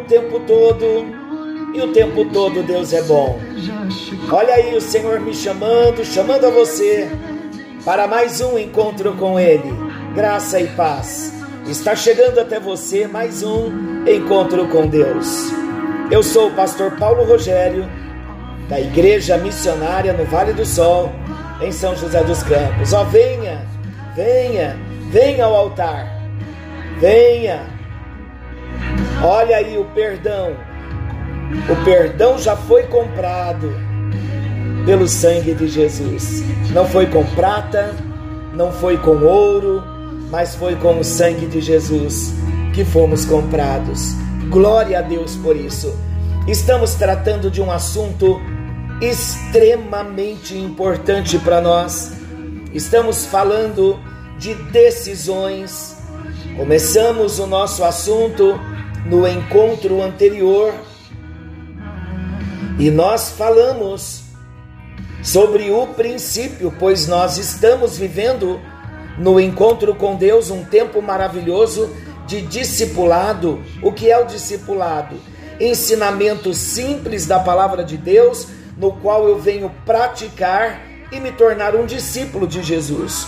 O tempo todo e o tempo todo Deus é bom. Olha aí o Senhor me chamando, chamando a você para mais um encontro com Ele. Graça e paz. Está chegando até você mais um encontro com Deus. Eu sou o pastor Paulo Rogério, da Igreja Missionária no Vale do Sol, em São José dos Campos. Ó, oh, venha, venha, venha ao altar. Venha. Olha aí o perdão. O perdão já foi comprado pelo sangue de Jesus. Não foi com prata, não foi com ouro, mas foi com o sangue de Jesus que fomos comprados. Glória a Deus por isso. Estamos tratando de um assunto extremamente importante para nós. Estamos falando de decisões. Começamos o nosso assunto no encontro anterior e nós falamos sobre o princípio, pois nós estamos vivendo no encontro com Deus um tempo maravilhoso de discipulado. O que é o discipulado? Ensinamento simples da palavra de Deus, no qual eu venho praticar e me tornar um discípulo de Jesus.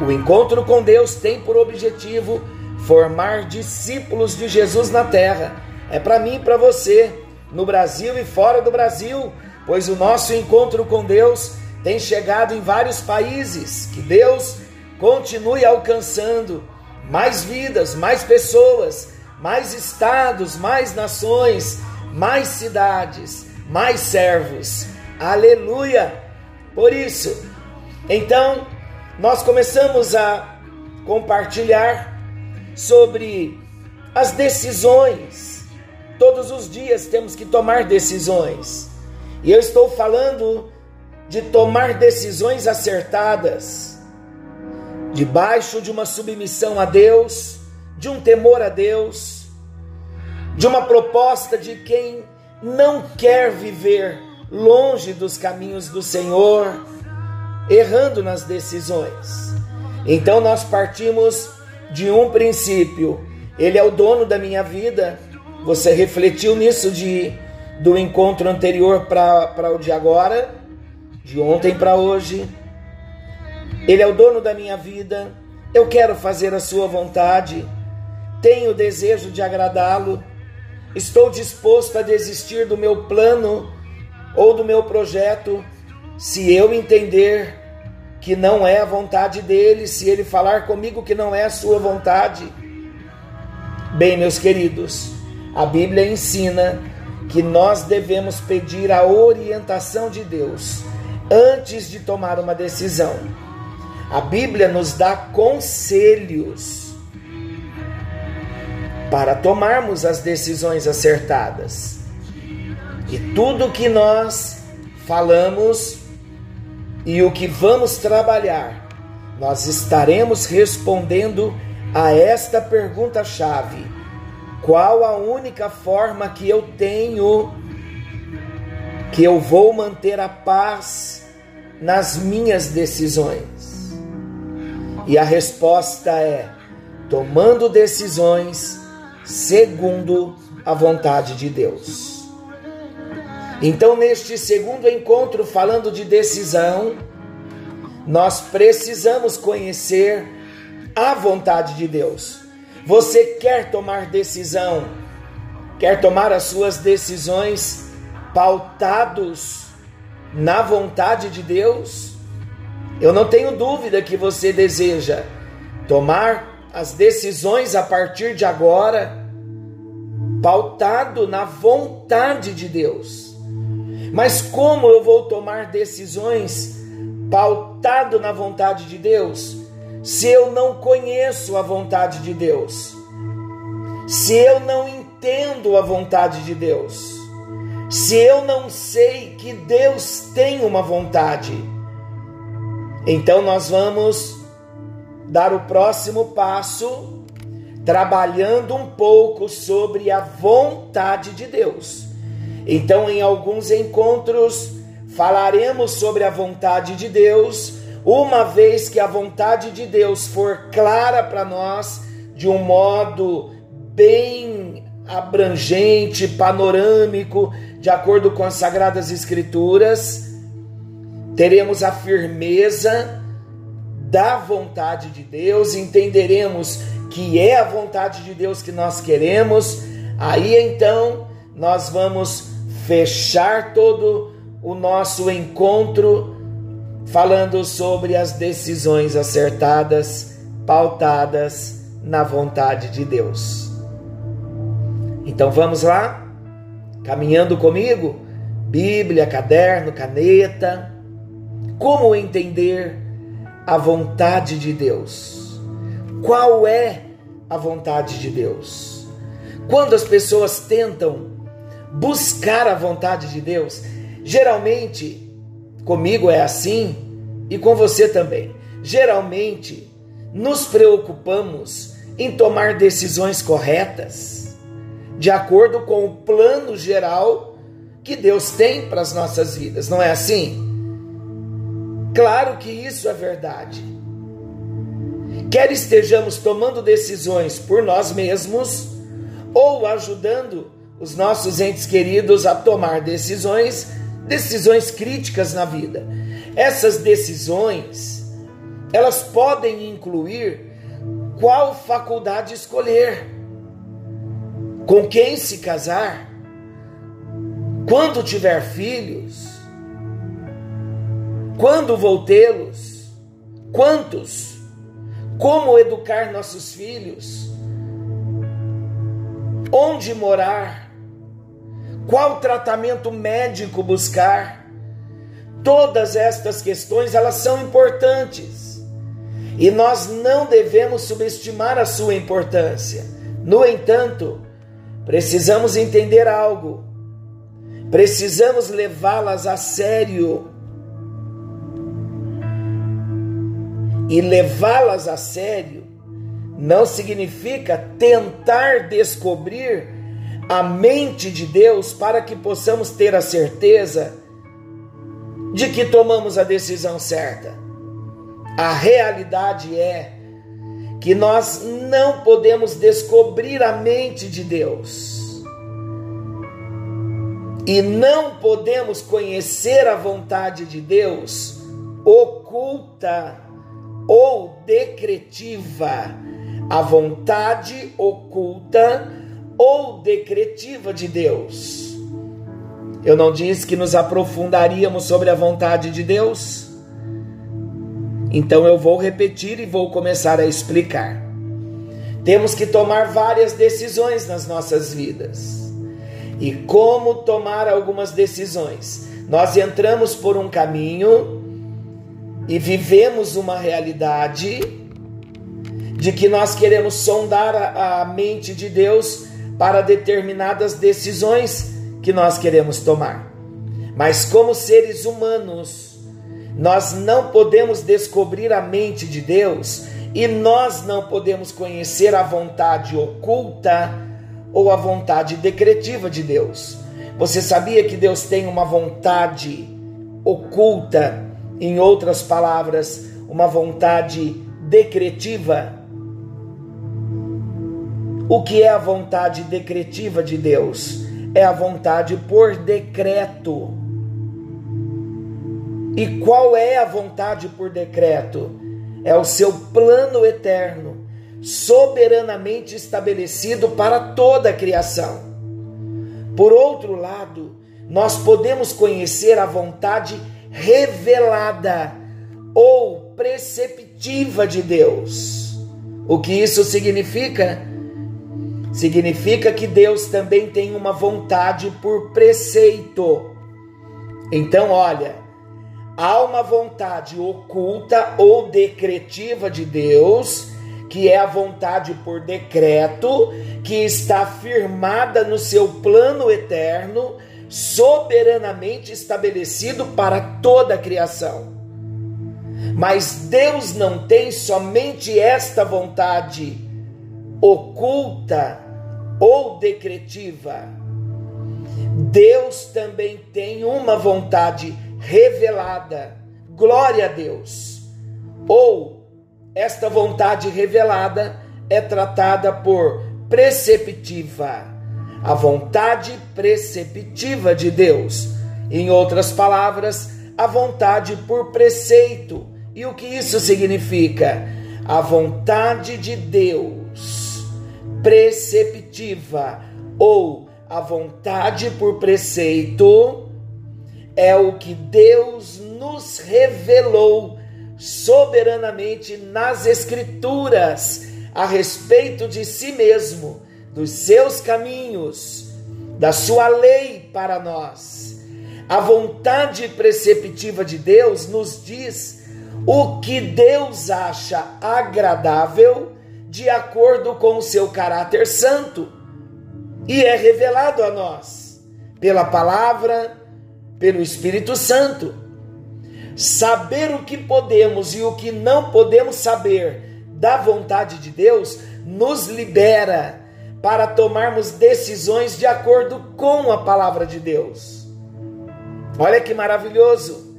O encontro com Deus tem por objetivo formar discípulos de Jesus na terra. É para mim e para você, no Brasil e fora do Brasil, pois o nosso encontro com Deus tem chegado em vários países. Que Deus continue alcançando mais vidas, mais pessoas, mais estados, mais nações, mais cidades, mais servos. Aleluia! Por isso, então, nós começamos a compartilhar sobre as decisões. Todos os dias temos que tomar decisões. E eu estou falando de tomar decisões acertadas, debaixo de uma submissão a Deus, de um temor a Deus, de uma proposta de quem não quer viver longe dos caminhos do Senhor, errando nas decisões. Então nós partimos de um princípio. Ele é o dono da minha vida. Você refletiu nisso de do encontro anterior para o de agora, de ontem para hoje. Ele é o dono da minha vida. Eu quero fazer a sua vontade. Tenho o desejo de agradá-lo. Estou disposto a desistir do meu plano ou do meu projeto se eu entender que não é a vontade dele, se ele falar comigo que não é a sua vontade. Bem, meus queridos, a Bíblia ensina que nós devemos pedir a orientação de Deus antes de tomar uma decisão. A Bíblia nos dá conselhos para tomarmos as decisões acertadas. E tudo que nós falamos e o que vamos trabalhar, nós estaremos respondendo a esta pergunta-chave qual a única forma que eu tenho que eu vou manter a paz nas minhas decisões? E a resposta é: tomando decisões segundo a vontade de Deus. Então, neste segundo encontro, falando de decisão, nós precisamos conhecer a vontade de Deus. Você quer tomar decisão, quer tomar as suas decisões pautados na vontade de Deus? Eu não tenho dúvida que você deseja tomar as decisões a partir de agora pautado na vontade de Deus. Mas como eu vou tomar decisões pautado na vontade de Deus? se eu não conheço a vontade de Deus, se eu não entendo a vontade de Deus, se eu não sei que Deus tem uma vontade, então nós vamos dar o próximo passo trabalhando um pouco sobre a vontade de Deus. Então, em alguns encontros, falaremos sobre a vontade de Deus. Uma vez que a vontade de Deus for clara para nós, de um modo bem abrangente, panorâmico, de acordo com as Sagradas Escrituras, teremos a firmeza da vontade de Deus, entenderemos que é a vontade de Deus que nós queremos, aí então nós vamos fechar todo o nosso encontro falando sobre as decisões acertadas, pautadas na vontade de Deus. Então vamos lá? Caminhando comigo? Bíblia, caderno, caneta. Como entender a vontade de Deus? Qual é a vontade de Deus? Quando as pessoas tentam buscar a vontade de Deus, geralmente Comigo é assim e com você também. Geralmente, nos preocupamos em tomar decisões corretas, de acordo com o plano geral que Deus tem para as nossas vidas, não é assim? Claro que isso é verdade. Quer estejamos tomando decisões por nós mesmos ou ajudando os nossos entes queridos a tomar decisões decisões críticas na vida. Essas decisões, elas podem incluir qual faculdade escolher, com quem se casar, quando tiver filhos, quando vou tê-los, quantos, como educar nossos filhos, onde morar, qual tratamento médico buscar. Todas estas questões elas são importantes e nós não devemos subestimar a sua importância. No entanto, precisamos entender algo. Precisamos levá-las a sério. E levá-las a sério não significa tentar descobrir a mente de Deus para que possamos ter a certeza de que tomamos a decisão certa. A realidade é que nós não podemos descobrir a mente de Deus. E não podemos conhecer a vontade de Deus oculta ou decretiva. A vontade oculta ou decretiva de Deus. Eu não disse que nos aprofundaríamos sobre a vontade de Deus? Então eu vou repetir e vou começar a explicar. Temos que tomar várias decisões nas nossas vidas. E como tomar algumas decisões? Nós entramos por um caminho e vivemos uma realidade de que nós queremos sondar a, mente de Deus para determinadas decisões que nós queremos tomar. Mas como seres humanos, nós não podemos descobrir a mente de Deus e nós não podemos conhecer a vontade oculta ou a vontade decretiva de Deus. Você sabia que Deus tem uma vontade oculta, em outras palavras, uma vontade decretiva? O que é a vontade decretiva de Deus? É a vontade por decreto. E qual é a vontade por decreto? É o seu plano eterno, soberanamente estabelecido para toda a criação. Por outro lado, nós podemos conhecer a vontade revelada ou preceptiva de Deus. O que isso significa? Significa que Deus também tem uma vontade por preceito. Então, olha, há uma vontade oculta ou decretiva de Deus, que é a vontade por decreto, que está firmada no seu plano eterno, soberanamente estabelecido para toda a criação. Mas Deus não tem somente esta vontade oculta ou decretiva. Deus também tem uma vontade revelada. Glória a Deus. Ou esta vontade revelada é tratada por preceptiva. a vontade preceptiva de Deus. Em outras palavras, a vontade por preceito. E o que isso significa? A vontade de Deus preceptiva ou a vontade por preceito é o que Deus nos revelou soberanamente nas Escrituras a respeito de si mesmo, dos seus caminhos, da sua lei para nós. A vontade preceptiva de Deus nos diz o que Deus acha agradável de acordo com o seu caráter santo e é revelado a nós pela palavra, pelo Espírito Santo. Saber o que podemos e o que não podemos saber da vontade de Deus nos libera para tomarmos decisões de acordo com a palavra de Deus. Olha que maravilhoso!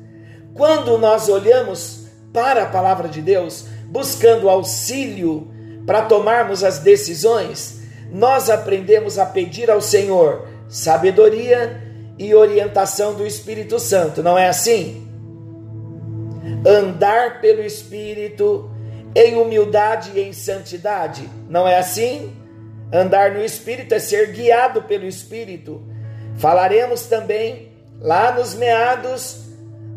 Quando nós olhamos para a palavra de Deus, buscando auxílio para tomarmos as decisões, nós aprendemos a pedir ao Senhor sabedoria e orientação do Espírito Santo, não é assim? Andar pelo Espírito em humildade e em santidade, não é assim? Andar no Espírito é ser guiado pelo Espírito. Falaremos também lá nos meados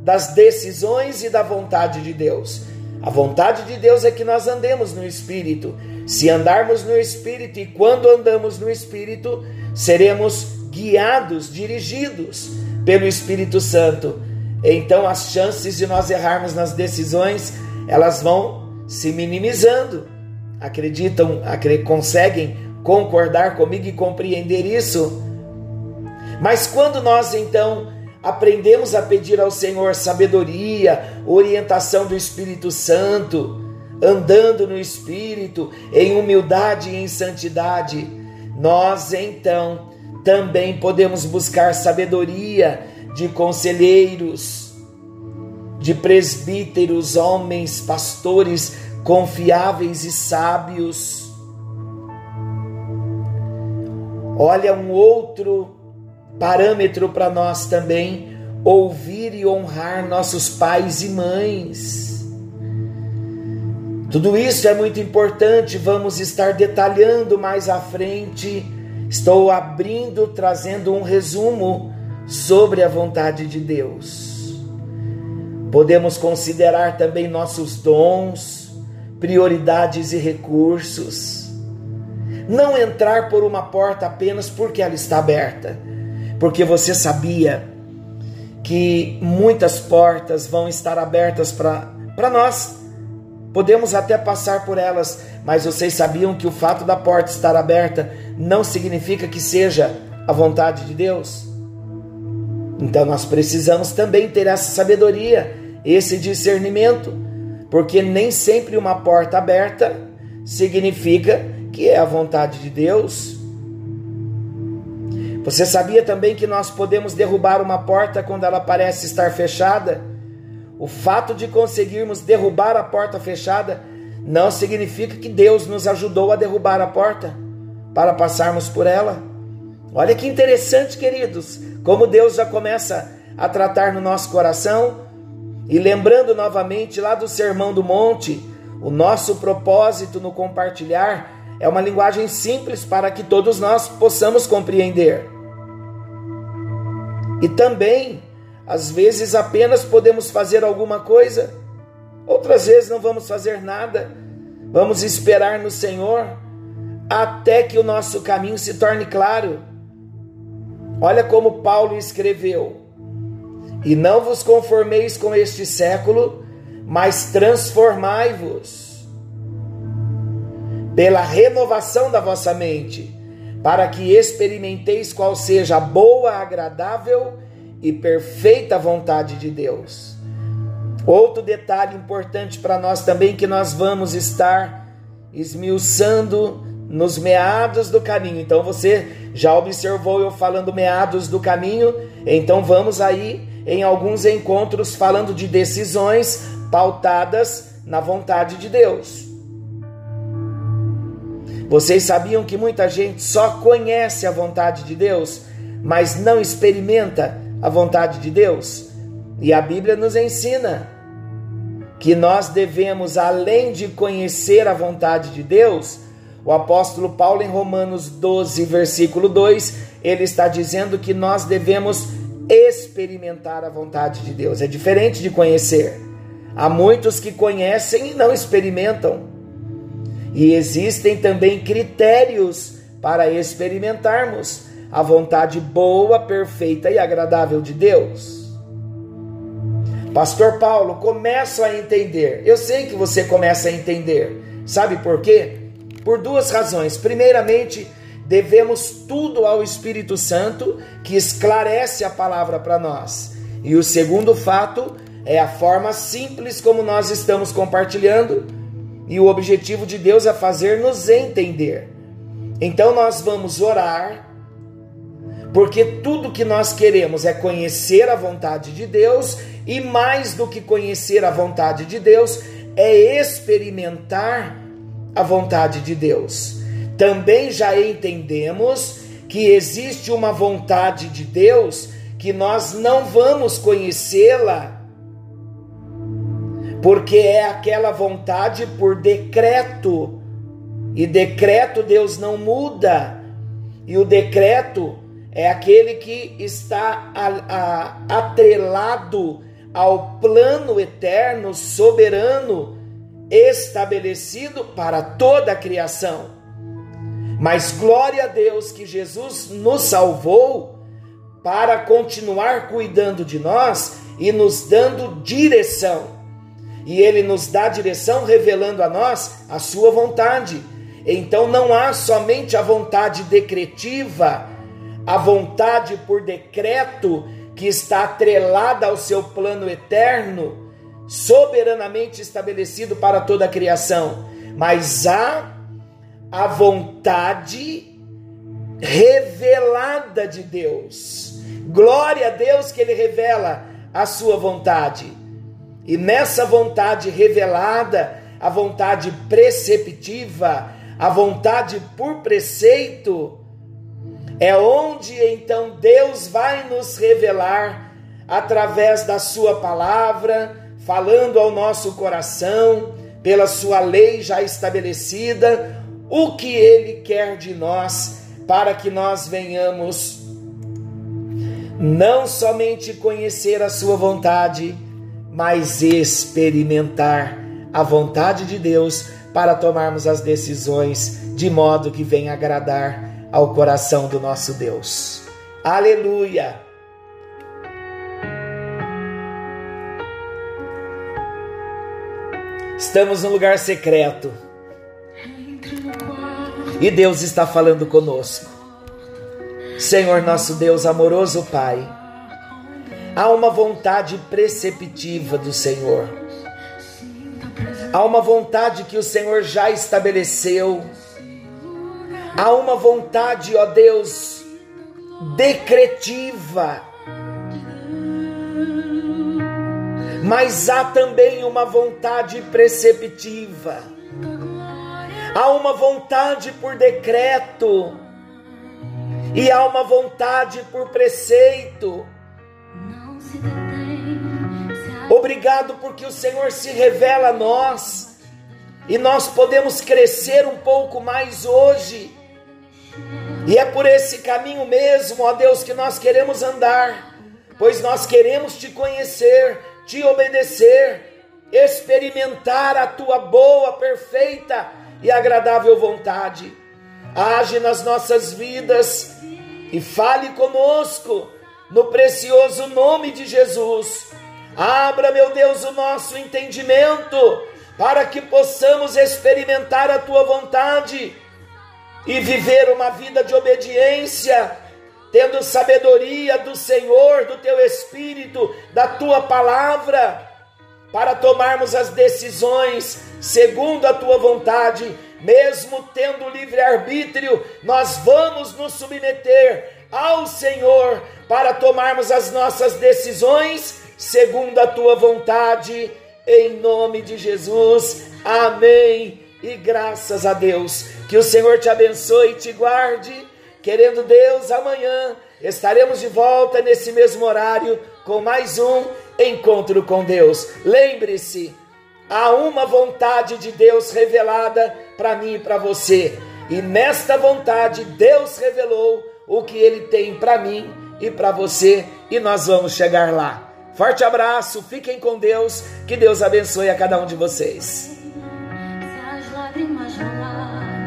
das decisões e da vontade de Deus. A vontade de Deus é que nós andemos no Espírito. Se andarmos no Espírito e quando andamos no Espírito, seremos guiados, dirigidos pelo Espírito Santo. Então as chances de nós errarmos nas decisões, elas vão se minimizando. Acreditam, conseguem concordar comigo e compreender isso? Mas quando nós então aprendemos a pedir ao Senhor sabedoria, orientação do Espírito Santo, andando no Espírito, em humildade e em santidade, nós então também podemos buscar sabedoria de conselheiros, de presbíteros, homens, pastores confiáveis e sábios. Olha um outro parâmetro para nós também ouvir e honrar nossos pais e mães. Tudo isso é muito importante, vamos estar detalhando mais à frente. Estou abrindo, trazendo um resumo sobre a vontade de Deus. Podemos considerar também nossos dons, prioridades e recursos. Não entrar por uma porta apenas porque ela está aberta porque você sabia que muitas portas vão estar abertas para nós. Podemos até passar por elas, mas vocês sabiam que o fato da porta estar aberta não significa que seja a vontade de Deus? Então nós precisamos também ter essa sabedoria, esse discernimento, porque nem sempre uma porta aberta significa que é a vontade de Deus. Você sabia também que nós podemos derrubar uma porta quando ela parece estar fechada? O fato de conseguirmos derrubar a porta fechada não significa que Deus nos ajudou a derrubar a porta para passarmos por ela. Olha que interessante, queridos, como Deus já começa a tratar no nosso coração. E lembrando novamente lá do Sermão do Monte, o nosso propósito no compartilhar é uma linguagem simples para que todos nós possamos compreender. E também, às vezes, apenas podemos fazer alguma coisa, outras vezes não vamos fazer nada. Vamos esperar no Senhor até que o nosso caminho se torne claro. Olha como Paulo escreveu: E não vos conformeis com este século, mas transformai-vos pela renovação da vossa mente, para que experimenteis qual seja a boa, agradável e perfeita vontade de Deus. Outro detalhe importante para nós também que nós vamos estar esmiuçando nos meados do caminho. Então você já observou eu falando meados do caminho, então vamos aí em alguns encontros falando de decisões pautadas na vontade de Deus. Vocês sabiam que muita gente só conhece a vontade de Deus, mas não experimenta a vontade de Deus? E a Bíblia nos ensina que nós devemos, além de conhecer a vontade de Deus, o apóstolo Paulo, em Romanos 12, versículo 2, ele está dizendo que nós devemos experimentar a vontade de Deus. É diferente de conhecer. Há muitos que conhecem e não experimentam. E existem também critérios para experimentarmos a vontade boa, perfeita e agradável de Deus. Pastor Paulo, começo a entender. Eu sei que você começa a entender. Sabe por quê? Por duas razões. Primeiramente, devemos tudo ao Espírito Santo que esclarece a palavra para nós. E o segundo fato é a forma simples como nós estamos compartilhando, e o objetivo de Deus é fazer nos entender. Então nós vamos orar, porque tudo que nós queremos é conhecer a vontade de Deus, e mais do que conhecer a vontade de Deus, é experimentar a vontade de Deus. Também já entendemos que existe uma vontade de Deus que nós não vamos conhecê-la porque é aquela vontade por decreto. E decreto Deus não muda. E o decreto é aquele que está a, a, atrelado ao plano eterno, soberano, estabelecido para toda a criação. Mas glória a Deus que Jesus nos salvou para continuar cuidando de nós e nos dando direção e ele nos dá direção revelando a nós a sua vontade. Então não há somente a vontade decretiva, a vontade por decreto que está atrelada ao seu plano eterno, soberanamente estabelecido para toda a criação, mas há a vontade revelada de Deus. Glória a Deus que ele revela a sua vontade. E nessa vontade revelada, a vontade preceptiva, a vontade por preceito, é onde então Deus vai nos revelar através da Sua palavra, falando ao nosso coração, pela Sua lei já estabelecida, o que Ele quer de nós, para que nós venhamos não somente conhecer a Sua vontade, mas experimentar a vontade de Deus para tomarmos as decisões de modo que venha agradar ao coração do nosso Deus. Aleluia! Estamos num lugar secreto. E Deus está falando conosco. Senhor nosso Deus amoroso Pai, Há uma vontade preceptiva do Senhor. Há uma vontade que o Senhor já estabeleceu. Há uma vontade, ó Deus, decretiva. Mas há também uma vontade preceptiva. Há uma vontade por decreto. E há uma vontade por preceito. Obrigado porque o Senhor se revela a nós e nós podemos crescer um pouco mais hoje. E é por esse caminho mesmo, ó Deus, que nós queremos andar, pois nós queremos te conhecer, te obedecer, experimentar a tua boa, perfeita e agradável vontade. Age nas nossas vidas e fale conosco no precioso nome de Jesus. Abra, meu Deus, o nosso entendimento para que possamos experimentar a tua vontade e viver uma vida de obediência, tendo sabedoria do Senhor, do teu Espírito, da tua palavra, para tomarmos as decisões segundo a tua vontade, mesmo tendo livre-arbítrio, nós vamos nos submeter ao Senhor para tomarmos as nossas decisões segundo a tua vontade, em nome de Jesus. Amém e graças a Deus. Que o Senhor te abençoe e te guarde. Querendo Deus, amanhã estaremos de volta nesse mesmo horário com mais um encontro com Deus. Lembre-se, há uma vontade de Deus revelada para mim e para você. E nesta vontade, Deus revelou o que ele tem para mim e para você, e nós vamos chegar lá. Forte abraço, fiquem com Deus, que Deus abençoe a cada um de vocês.